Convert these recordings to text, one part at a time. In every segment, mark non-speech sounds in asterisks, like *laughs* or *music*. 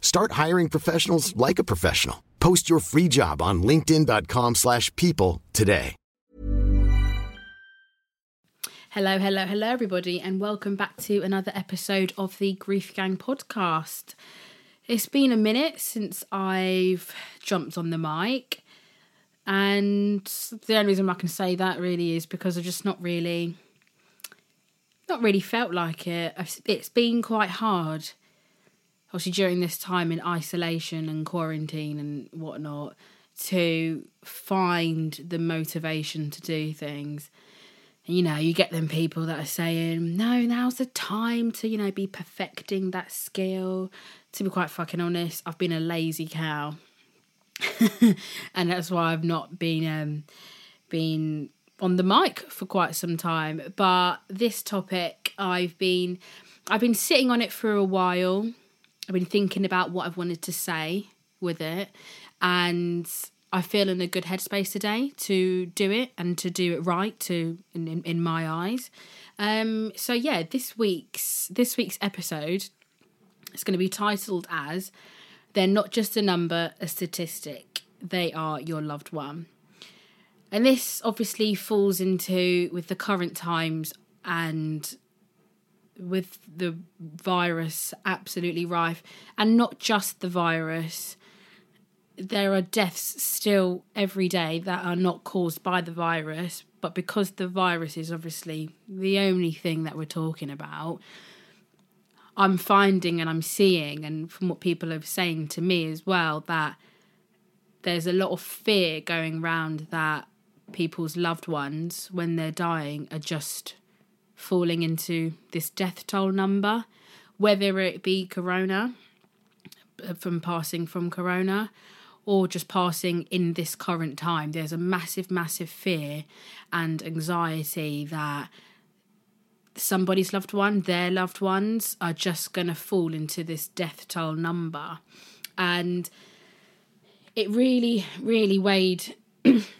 Start hiring professionals like a professional. Post your free job on linkedin.com/people slash people today. Hello, hello, hello, everybody, and welcome back to another episode of the Grief Gang podcast. It's been a minute since I've jumped on the mic, and the only reason I can say that really is because I've just not really, not really felt like it. It's been quite hard, obviously during this time in isolation and quarantine and whatnot, to find the motivation to do things you know, you get them people that are saying, no, now's the time to, you know, be perfecting that skill. To be quite fucking honest, I've been a lazy cow. *laughs* and that's why I've not been um been on the mic for quite some time. But this topic I've been I've been sitting on it for a while. I've been thinking about what I've wanted to say with it. And I feel in a good headspace today to do it and to do it right to in, in, in my eyes. Um, so yeah, this week's this week's episode is going to be titled as "They're not just a number, a statistic. They are your loved one." And this obviously falls into with the current times and with the virus absolutely rife, and not just the virus there are deaths still every day that are not caused by the virus, but because the virus is obviously the only thing that we're talking about, I'm finding and I'm seeing, and from what people are saying to me as well, that there's a lot of fear going around that people's loved ones, when they're dying, are just falling into this death toll number, whether it be corona, uh, from passing from corona, or just passing in this current time. There's a massive, massive fear and anxiety that somebody's loved one, their loved ones, are just going to fall into this death toll number. And it really, really weighed *clears throat*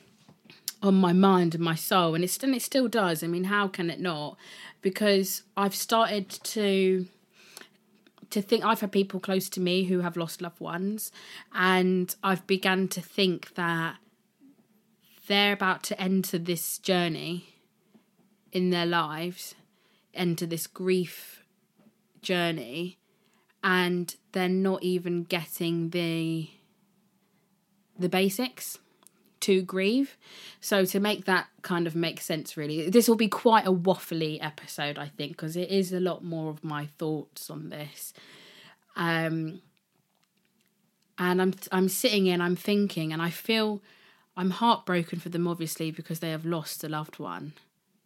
on my mind and my soul. And, it's, and it still does. I mean, how can it not? Because I've started to to think I've had people close to me who have lost loved ones, and I've begun to think that they're about to enter this journey in their lives, enter this grief journey, and they're not even getting the the basics to grieve. So to make that kind of make sense really. This will be quite a waffly episode I think because it is a lot more of my thoughts on this. Um and I'm I'm sitting in I'm thinking and I feel I'm heartbroken for them obviously because they have lost a loved one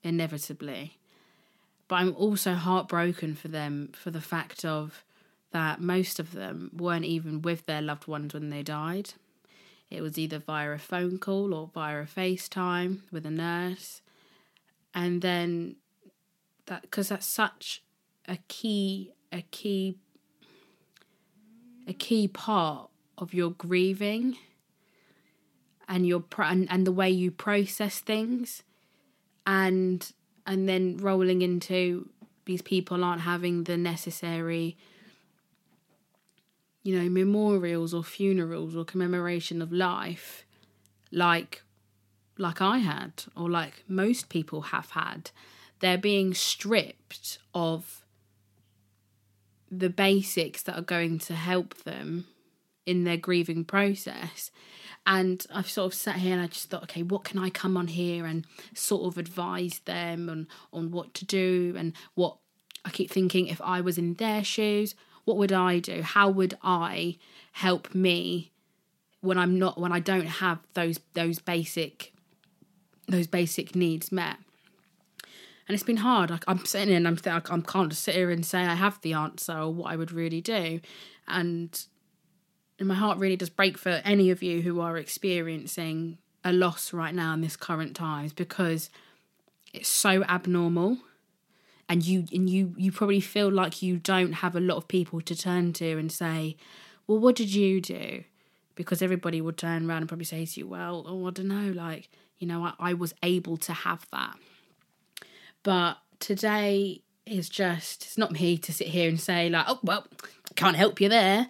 inevitably. But I'm also heartbroken for them for the fact of that most of them weren't even with their loved ones when they died. It was either via a phone call or via a FaceTime with a nurse. And then that because that's such a key a key a key part of your grieving and your pro- and, and the way you process things and and then rolling into these people aren't having the necessary you know memorials or funerals or commemoration of life like like I had or like most people have had. They're being stripped of the basics that are going to help them in their grieving process. And I've sort of sat here and I just thought, okay, what can I come on here and sort of advise them on on what to do and what I keep thinking if I was in their shoes, what would I do? How would I help me when I'm not when I don't have those those basic those basic needs met? And it's been hard. Like I'm sitting here and I'm I can't just sit here and say I have the answer or what I would really do. And and my heart really does break for any of you who are experiencing a loss right now in this current times because it's so abnormal and you and you you probably feel like you don't have a lot of people to turn to and say well what did you do? Because everybody would turn around and probably say to you well oh i don't know like you know i, I was able to have that. But today is just it's not me to sit here and say like oh well can't help you there.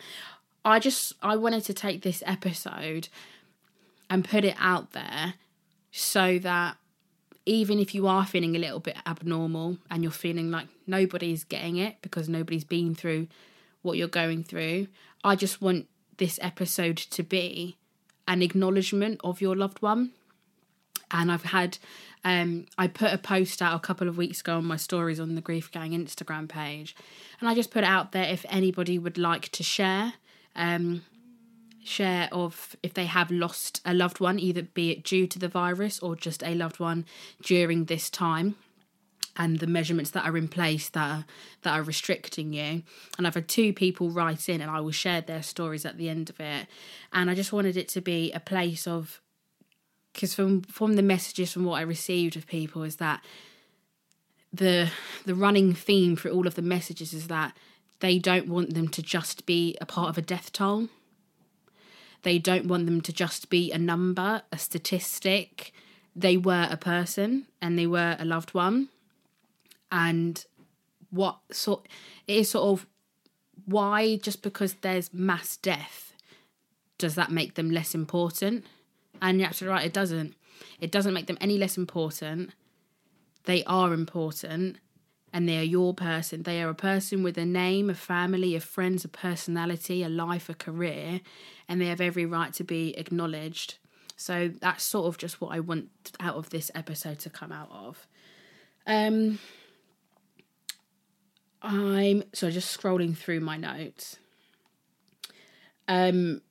I just I wanted to take this episode and put it out there so that even if you are feeling a little bit abnormal and you're feeling like nobody's getting it because nobody's been through what you're going through, I just want this episode to be an acknowledgement of your loved one. And I've had, um, I put a post out a couple of weeks ago on my stories on the Grief Gang Instagram page, and I just put it out there if anybody would like to share um, share of if they have lost a loved one, either be it due to the virus or just a loved one during this time and the measurements that are in place that are, that are restricting you. And I've had two people write in, and I will share their stories at the end of it. And I just wanted it to be a place of, because from from the messages from what I received of people is that the the running theme for all of the messages is that they don't want them to just be a part of a death toll. They don't want them to just be a number, a statistic. They were a person and they were a loved one. And what sort it is sort of why just because there's mass death does that make them less important? And you're absolutely right, it doesn't. It doesn't make them any less important. They are important and they are your person. They are a person with a name, a family, a friends, a personality, a life, a career, and they have every right to be acknowledged. So that's sort of just what I want out of this episode to come out of. Um, I'm so just scrolling through my notes. Um,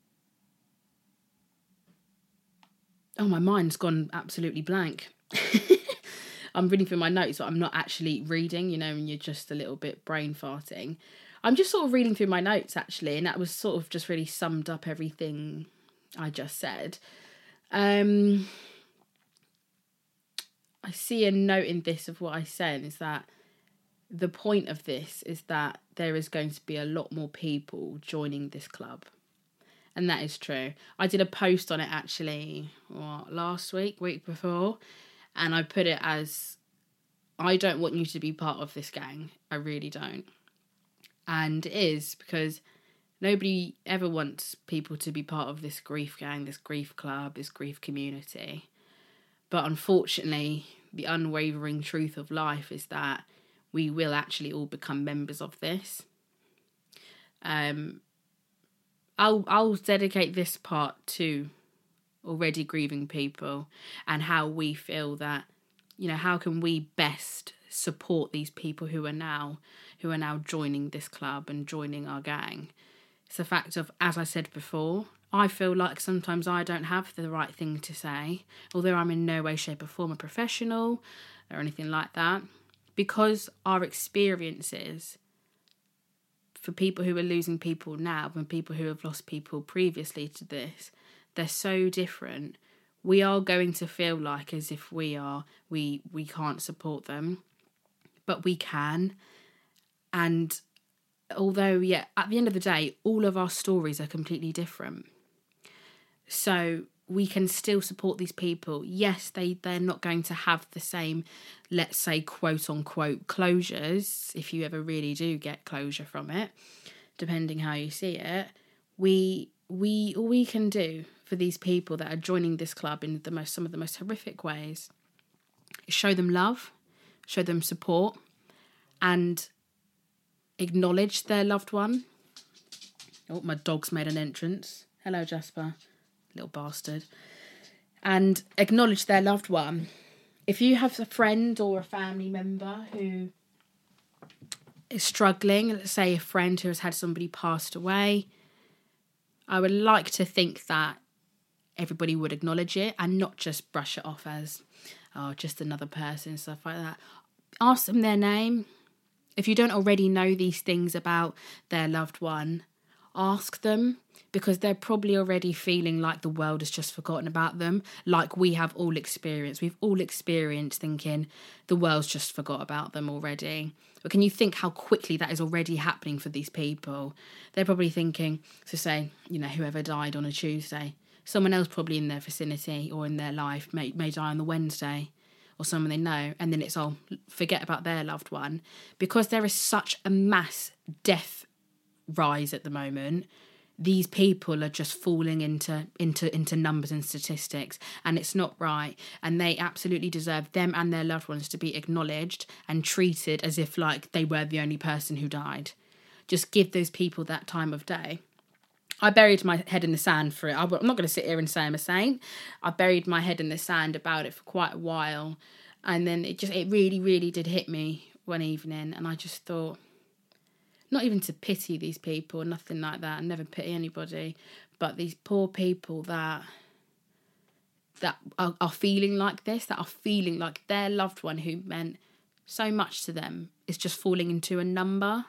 oh, my mind's gone absolutely blank. *laughs* I'm reading through my notes, but I'm not actually reading, you know, and you're just a little bit brain farting. I'm just sort of reading through my notes actually, and that was sort of just really summed up everything I just said. Um, I see a note in this of what I said is that the point of this is that there is going to be a lot more people joining this club. And that is true. I did a post on it actually, what, last week, week before, and I put it as I don't want you to be part of this gang. I really don't. And it is because nobody ever wants people to be part of this grief gang, this grief club, this grief community. But unfortunately, the unwavering truth of life is that we will actually all become members of this. Um, I'll I'll dedicate this part to already grieving people and how we feel that you know how can we best support these people who are now who are now joining this club and joining our gang? It's a fact of as i said before i feel like sometimes i don't have the right thing to say although i'm in no way shape or form a professional or anything like that because our experiences for people who are losing people now and people who have lost people previously to this they're so different we are going to feel like as if we are we we can't support them but we can and although yeah at the end of the day all of our stories are completely different so we can still support these people. Yes, they they're not going to have the same, let's say quote unquote closures if you ever really do get closure from it, depending how you see it. We we all we can do for these people that are joining this club in the most some of the most horrific ways show them love, show them support, and acknowledge their loved one. Oh, my dog's made an entrance. Hello, Jasper little bastard, and acknowledge their loved one. If you have a friend or a family member who is struggling, let's say a friend who has had somebody passed away, I would like to think that everybody would acknowledge it and not just brush it off as, oh, just another person, stuff like that. Ask them their name. If you don't already know these things about their loved one, ask them because they're probably already feeling like the world has just forgotten about them, like we have all experienced. We've all experienced thinking the world's just forgot about them already. But can you think how quickly that is already happening for these people? They're probably thinking, to say, you know, whoever died on a Tuesday, someone else probably in their vicinity or in their life may, may die on the Wednesday or someone they know, and then it's all forget about their loved one. Because there is such a mass death rise at the moment these people are just falling into into into numbers and statistics and it's not right. And they absolutely deserve them and their loved ones to be acknowledged and treated as if like they were the only person who died. Just give those people that time of day I buried my head in the sand for it. I'm not going to sit here and say I'm a saint. I buried my head in the sand about it for quite a while, and then it just it really really did hit me one evening, and I just thought, not even to pity these people, nothing like that. I never pity anybody, but these poor people that that are, are feeling like this, that are feeling like their loved one who meant so much to them is just falling into a number.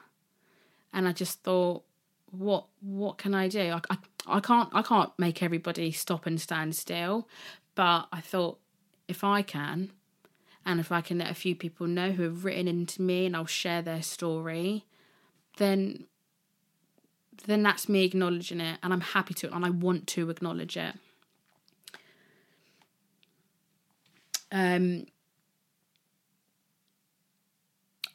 And I just thought, what what can I do? I, I, I can't I can't make everybody stop and stand still, but I thought if I can, and if I can let a few people know who have written into me and I'll share their story, then then that's me acknowledging it and I'm happy to and I want to acknowledge it. Um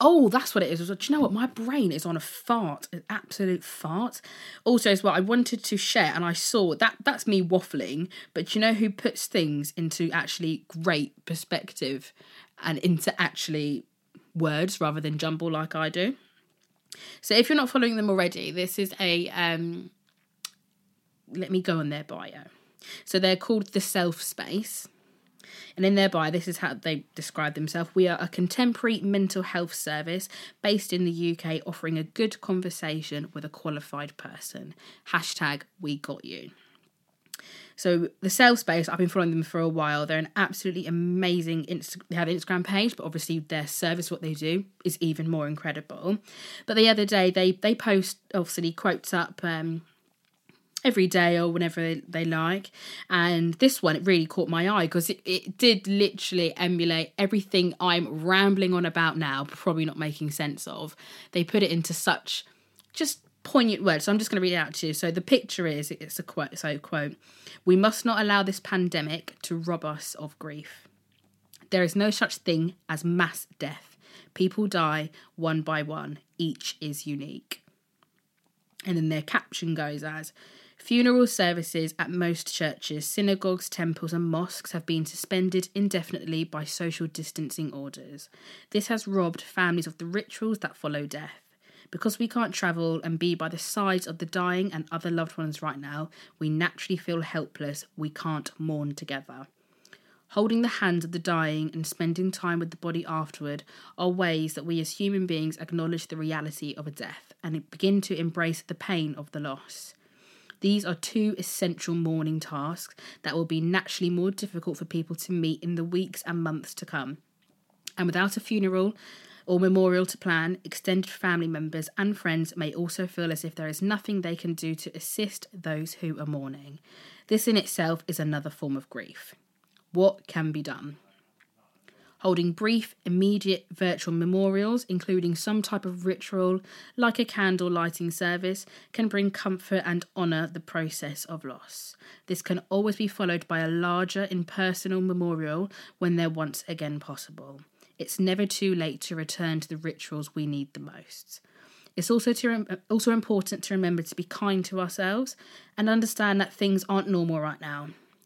Oh, that's what it is. Do you know what? My brain is on a fart, an absolute fart. Also, as well, I wanted to share, and I saw that that's me waffling. But you know who puts things into actually great perspective and into actually words rather than jumble like I do? So if you're not following them already, this is a um let me go on their bio. So they're called the Self Space. And in their bio, this is how they describe themselves. We are a contemporary mental health service based in the UK offering a good conversation with a qualified person. Hashtag we got you. So the Self Space, I've been following them for a while. They're an absolutely amazing. Inst- they have an Instagram page, but obviously their service, what they do, is even more incredible. But the other day, they they post obviously quotes up. Um, every day or whenever they, like and this one it really caught my eye because it, it did literally emulate everything i'm rambling on about now probably not making sense of they put it into such just poignant words. So I'm just going to read it out to you. So the picture is it's a quote. So quote: "We must not allow this pandemic to rob us of grief. There is no such thing as mass death. People die one by one. Each is unique." And then their caption goes as. Funeral services at most churches, synagogues, temples, and mosques have been suspended indefinitely by social distancing orders. This has robbed families of the rituals that follow death. Because we can't travel and be by the sides of the dying and other loved ones right now, we naturally feel helpless. We can't mourn together. Holding the hand of the dying and spending time with the body afterward are ways that we as human beings acknowledge the reality of a death and begin to embrace the pain of the loss. These are two essential mourning tasks that will be naturally more difficult for people to meet in the weeks and months to come. And without a funeral, or memorial to plan, extended family members and friends may also feel as if there is nothing they can do to assist those who are mourning. This in itself is another form of grief. What can be done? Holding brief, immediate virtual memorials, including some type of ritual like a candle lighting service, can bring comfort and honour the process of loss. This can always be followed by a larger, impersonal memorial when they're once again possible. It's never too late to return to the rituals we need the most. It's also to also important to remember to be kind to ourselves and understand that things aren't normal right now.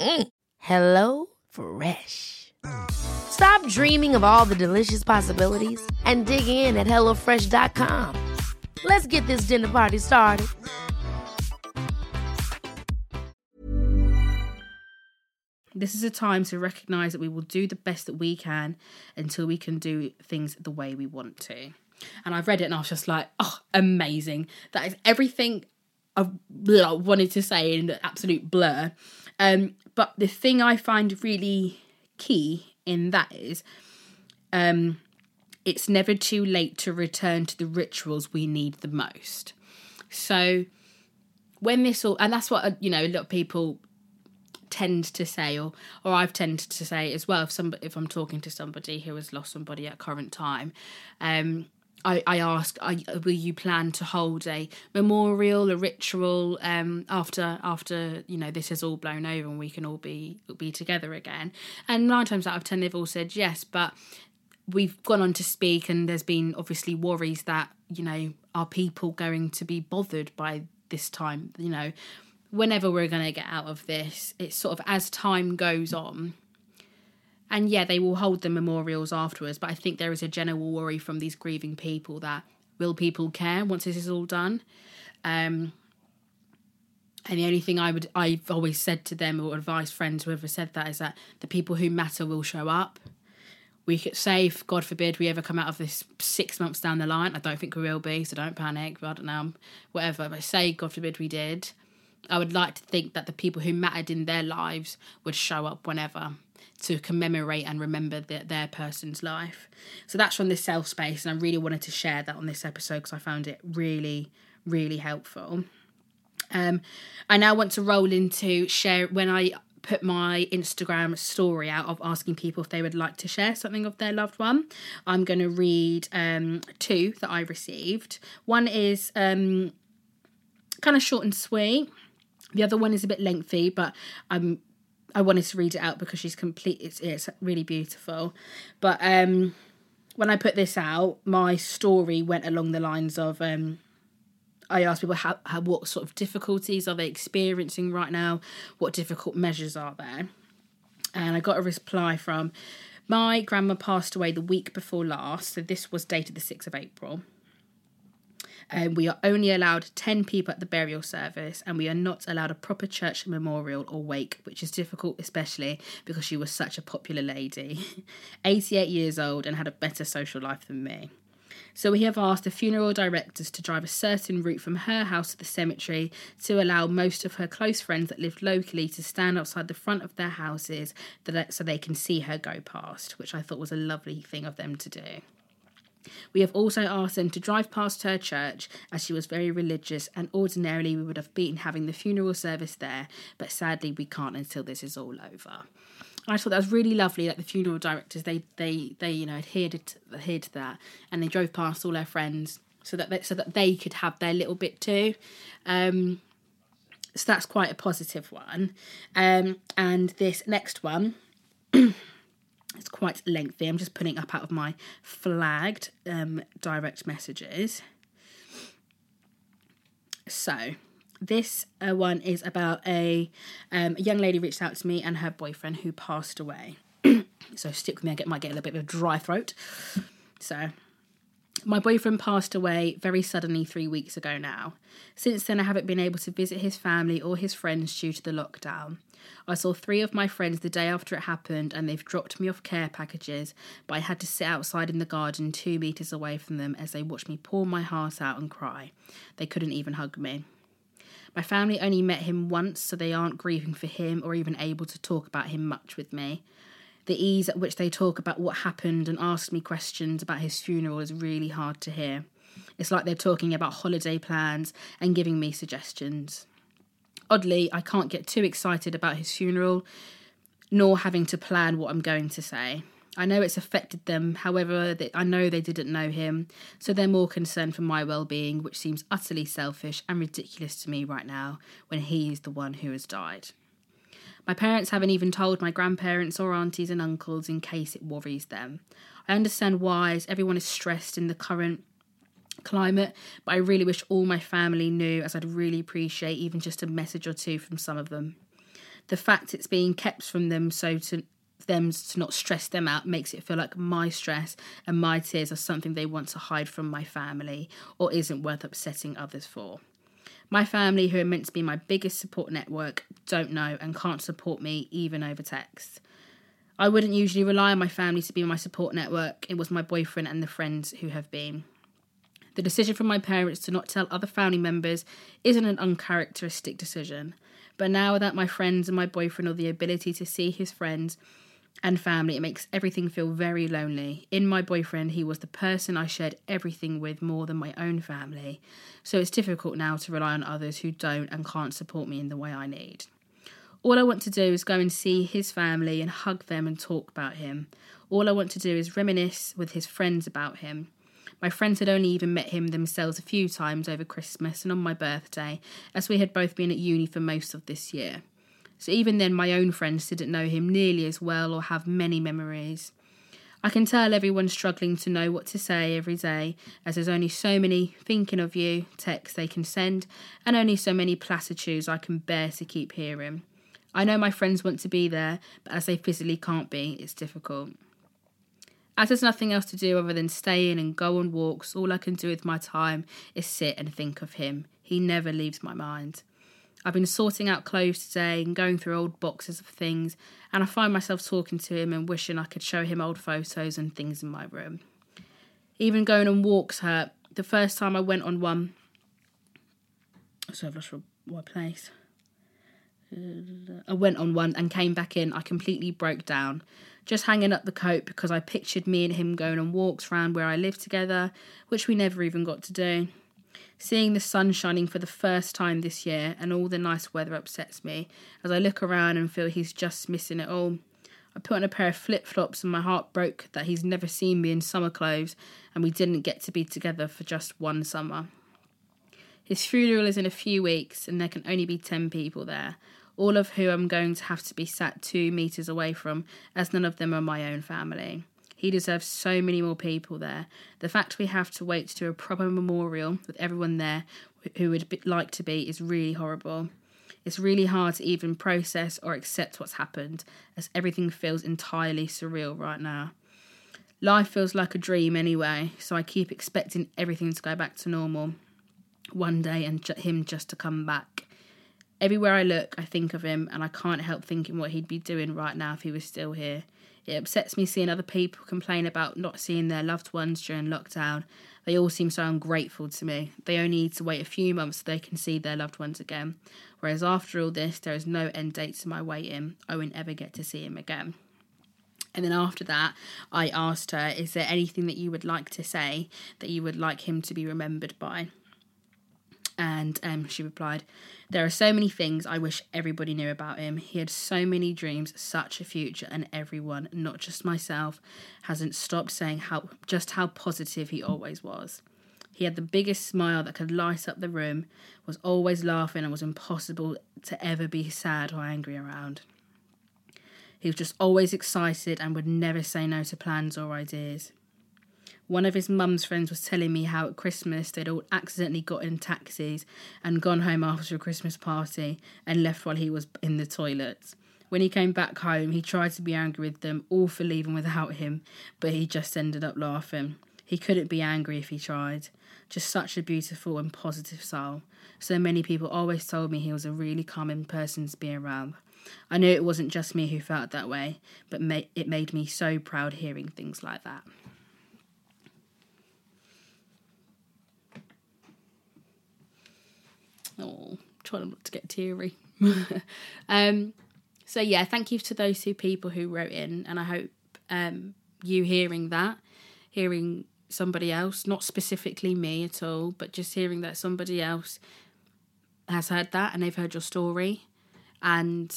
Mm. Hello Fresh. Stop dreaming of all the delicious possibilities and dig in at HelloFresh.com. Let's get this dinner party started. This is a time to recognize that we will do the best that we can until we can do things the way we want to. And I've read it and I was just like, oh, amazing. That is everything I wanted to say in absolute blur. Um, but the thing I find really key in that is um, it's never too late to return to the rituals we need the most. So when this all, and that's what, uh, you know, a lot of people tend to say or or I've tended to say as well if somebody if I'm talking to somebody who has lost somebody at current time um I, I ask, will you plan to hold a memorial, a ritual um, after after you know this has all blown over and we can all be be together again? And nine times out of ten, they've all said yes. But we've gone on to speak, and there's been obviously worries that you know are people going to be bothered by this time? You know, whenever we're going to get out of this, it's sort of as time goes on and yeah, they will hold the memorials afterwards, but I think there is a general worry from these grieving people that will people care once this is all done? Um, and the only thing I would I've always said to them or advised friends whoever said that is that the people who matter will show up. We could say, if God forbid, we ever come out of this six months down the line. I don't think we will be, so don't panic. I don't know, whatever. But say, God forbid, we did. I would like to think that the people who mattered in their lives would show up whenever to commemorate and remember the, their person's life. So that's from this self space, and I really wanted to share that on this episode because I found it really, really helpful. Um, I now want to roll into share when I put my Instagram story out of asking people if they would like to share something of their loved one. I'm going to read um, two that I received. One is um, kind of short and sweet. The other one is a bit lengthy, but I'm I wanted to read it out because she's complete. It's, it's really beautiful. But um, when I put this out, my story went along the lines of um, I asked people how, how what sort of difficulties are they experiencing right now, what difficult measures are there, and I got a reply from my grandma passed away the week before last, so this was dated the sixth of April. Um, we are only allowed 10 people at the burial service, and we are not allowed a proper church memorial or wake, which is difficult, especially because she was such a popular lady. *laughs* 88 years old and had a better social life than me. So we have asked the funeral directors to drive a certain route from her house to the cemetery to allow most of her close friends that lived locally to stand outside the front of their houses so they can see her go past, which I thought was a lovely thing of them to do. We have also asked them to drive past her church as she was very religious, and ordinarily we would have been having the funeral service there, but sadly we can't until this is all over. I thought that was really lovely that the funeral directors they they they you know adhered to, adhered to that, and they drove past all their friends so that they, so that they could have their little bit too. Um, so that's quite a positive one. Um, and this next one. *clears throat* It's quite lengthy. I'm just putting up out of my flagged um, direct messages. So, this uh, one is about a, um, a young lady reached out to me and her boyfriend who passed away. *clears throat* so stick with me, I get, might get a little bit of a dry throat. So, my boyfriend passed away very suddenly three weeks ago now. Since then, I haven't been able to visit his family or his friends due to the lockdown. I saw three of my friends the day after it happened and they've dropped me off care packages, but I had to sit outside in the garden two metres away from them as they watched me pour my heart out and cry. They couldn't even hug me. My family only met him once, so they aren't grieving for him or even able to talk about him much with me. The ease at which they talk about what happened and ask me questions about his funeral is really hard to hear. It's like they're talking about holiday plans and giving me suggestions. Oddly, I can't get too excited about his funeral, nor having to plan what I'm going to say. I know it's affected them, however, I know they didn't know him, so they're more concerned for my well being, which seems utterly selfish and ridiculous to me right now when he is the one who has died. My parents haven't even told my grandparents or aunties and uncles in case it worries them. I understand why, as everyone is stressed in the current climate, but I really wish all my family knew, as I'd really appreciate even just a message or two from some of them. The fact it's being kept from them so to them to not stress them out makes it feel like my stress and my tears are something they want to hide from my family or isn't worth upsetting others for. My family, who are meant to be my biggest support network, don't know and can't support me even over text. I wouldn't usually rely on my family to be my support network, it was my boyfriend and the friends who have been. The decision from my parents to not tell other family members isn't an uncharacteristic decision, but now that my friends and my boyfriend have the ability to see his friends and family, it makes everything feel very lonely. In my boyfriend, he was the person I shared everything with more than my own family, so it's difficult now to rely on others who don't and can't support me in the way I need. All I want to do is go and see his family and hug them and talk about him. All I want to do is reminisce with his friends about him. My friends had only even met him themselves a few times over Christmas and on my birthday, as we had both been at uni for most of this year. So even then, my own friends didn't know him nearly as well or have many memories. I can tell everyone's struggling to know what to say every day, as there's only so many thinking of you texts they can send, and only so many platitudes I can bear to keep hearing. I know my friends want to be there, but as they physically can't be, it's difficult. As there's nothing else to do other than stay in and go on walks, all I can do with my time is sit and think of him. He never leaves my mind. I've been sorting out clothes today and going through old boxes of things, and I find myself talking to him and wishing I could show him old photos and things in my room. Even going on walks hurt. The first time I went on one, so I've lost my place. I went on one and came back in. I completely broke down, just hanging up the coat because I pictured me and him going on walks around where I live together, which we never even got to do. Seeing the sun shining for the first time this year and all the nice weather upsets me as I look around and feel he's just missing it all. I put on a pair of flip flops and my heart broke that he's never seen me in summer clothes and we didn't get to be together for just one summer. His funeral is in a few weeks and there can only be 10 people there, all of who I'm going to have to be sat two metres away from as none of them are my own family. He deserves so many more people there. The fact we have to wait to do a proper memorial with everyone there who would like to be is really horrible. It's really hard to even process or accept what's happened, as everything feels entirely surreal right now. Life feels like a dream anyway, so I keep expecting everything to go back to normal one day and him just to come back. Everywhere I look, I think of him, and I can't help thinking what he'd be doing right now if he was still here. It upsets me seeing other people complain about not seeing their loved ones during lockdown. They all seem so ungrateful to me. They only need to wait a few months so they can see their loved ones again. Whereas after all this, there is no end date to my waiting. I won't ever get to see him again. And then after that, I asked her, Is there anything that you would like to say that you would like him to be remembered by? And um, she replied, There are so many things I wish everybody knew about him. He had so many dreams, such a future, and everyone, not just myself, hasn't stopped saying how just how positive he always was. He had the biggest smile that could light up the room, was always laughing, and was impossible to ever be sad or angry around. He was just always excited and would never say no to plans or ideas. One of his mum's friends was telling me how at Christmas they'd all accidentally got in taxis and gone home after a Christmas party and left while he was in the toilet. When he came back home, he tried to be angry with them all for leaving without him, but he just ended up laughing. He couldn't be angry if he tried. Just such a beautiful and positive soul. So many people always told me he was a really calming person to be around. I knew it wasn't just me who felt that way, but it made me so proud hearing things like that. Oh, trying not to get teary. *laughs* um, so yeah, thank you to those two people who wrote in, and I hope um, you hearing that, hearing somebody else, not specifically me at all, but just hearing that somebody else has heard that and they've heard your story, and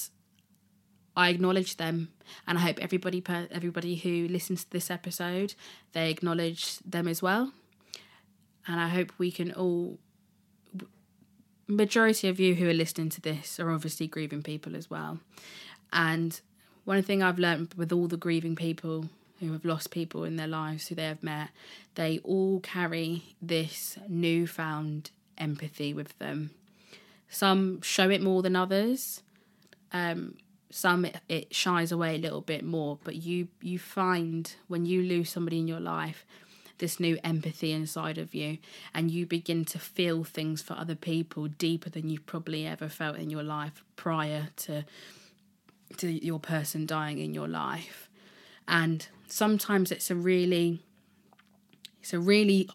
I acknowledge them, and I hope everybody everybody who listens to this episode they acknowledge them as well, and I hope we can all majority of you who are listening to this are obviously grieving people as well. And one thing I've learned with all the grieving people who have lost people in their lives who they have met, they all carry this newfound empathy with them. Some show it more than others. Um, some it, it shies away a little bit more, but you you find when you lose somebody in your life, this new empathy inside of you and you begin to feel things for other people deeper than you've probably ever felt in your life prior to to your person dying in your life. And sometimes it's a really it's a really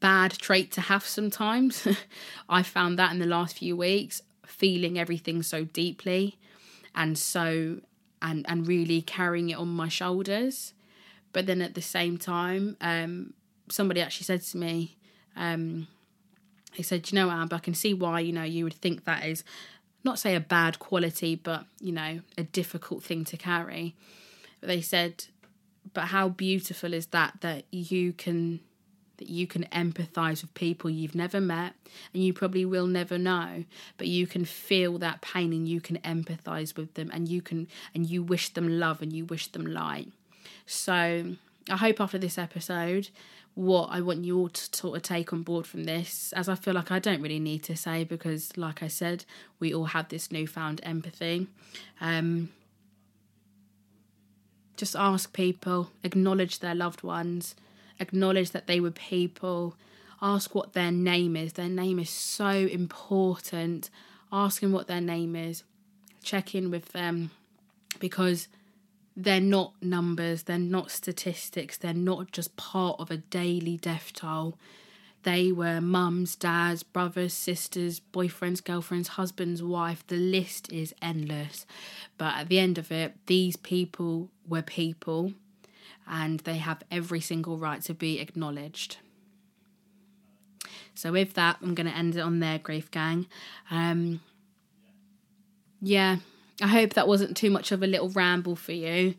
bad trait to have sometimes. *laughs* I found that in the last few weeks feeling everything so deeply and so and and really carrying it on my shoulders. But then at the same time um, somebody actually said to me, um, he said, you know, Ab, I can see why, you know, you would think that is not say a bad quality, but, you know, a difficult thing to carry. But they said, but how beautiful is that, that you can that you can empathize with people you've never met and you probably will never know but you can feel that pain and you can empathize with them and you can and you wish them love and you wish them light so i hope after this episode what I want you all to sort of take on board from this, as I feel like I don't really need to say because, like I said, we all have this newfound empathy. Um, just ask people, acknowledge their loved ones, acknowledge that they were people, ask what their name is. Their name is so important. Ask them what their name is, check in with them because they're not numbers, they're not statistics, they're not just part of a daily death toll. They were mums, dads, brothers, sisters, boyfriends, girlfriends, husbands, wife. The list is endless. But at the end of it, these people were people and they have every single right to be acknowledged. So, with that, I'm going to end it on there, Grief Gang. Um, yeah, I hope that wasn't too much of a little ramble for you.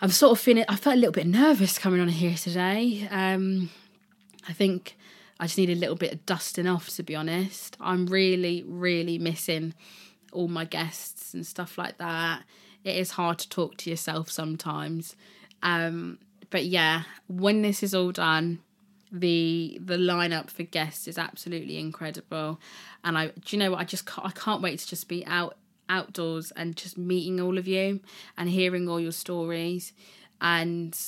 I'm sort of feeling, I felt a little bit nervous coming on here today. Um, I think I just need a little bit of dusting off, to be honest. I'm really, really missing all my guests and stuff like that. It is hard to talk to yourself sometimes. Um, but yeah, when this is all done, the the lineup for guests is absolutely incredible and i do you know what i just can't, i can't wait to just be out outdoors and just meeting all of you and hearing all your stories. And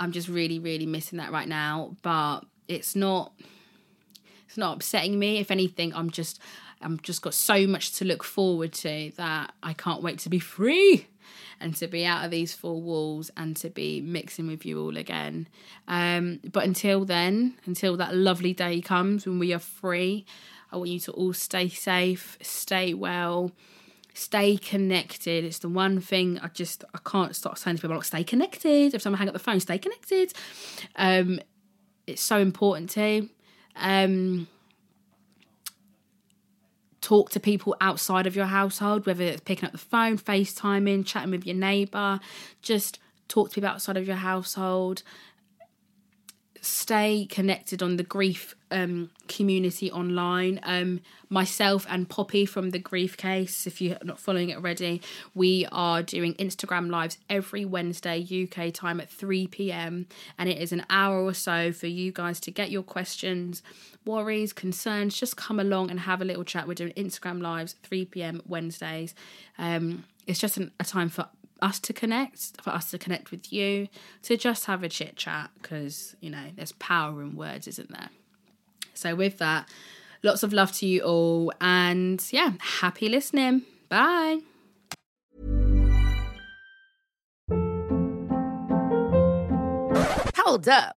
I'm just really, really missing that right now. But it's not it's not upsetting me. If anything, I'm just I'm just got so much to look forward to that I can't wait to be free and to be out of these four walls and to be mixing with you all again. Um, but until then, until that lovely day comes when we are free, I want you to all stay safe, stay well, stay connected. It's the one thing I just I can't stop saying to people like stay connected. If someone hang up the phone, stay connected. Um, it's so important to Um, talk to people outside of your household, whether it's picking up the phone, FaceTiming, chatting with your neighbour. Just talk to people outside of your household. Stay connected on the grief um, community online. Um, myself and Poppy from the Griefcase, if you're not following it already, we are doing Instagram lives every Wednesday UK time at 3 pm, and it is an hour or so for you guys to get your questions, worries, concerns. Just come along and have a little chat. We're doing Instagram lives 3 pm Wednesdays. Um, it's just an, a time for us to connect, for us to connect with you, to just have a chit chat because, you know, there's power in words, isn't there? So, with that, lots of love to you all. And yeah, happy listening. Bye. Hold up.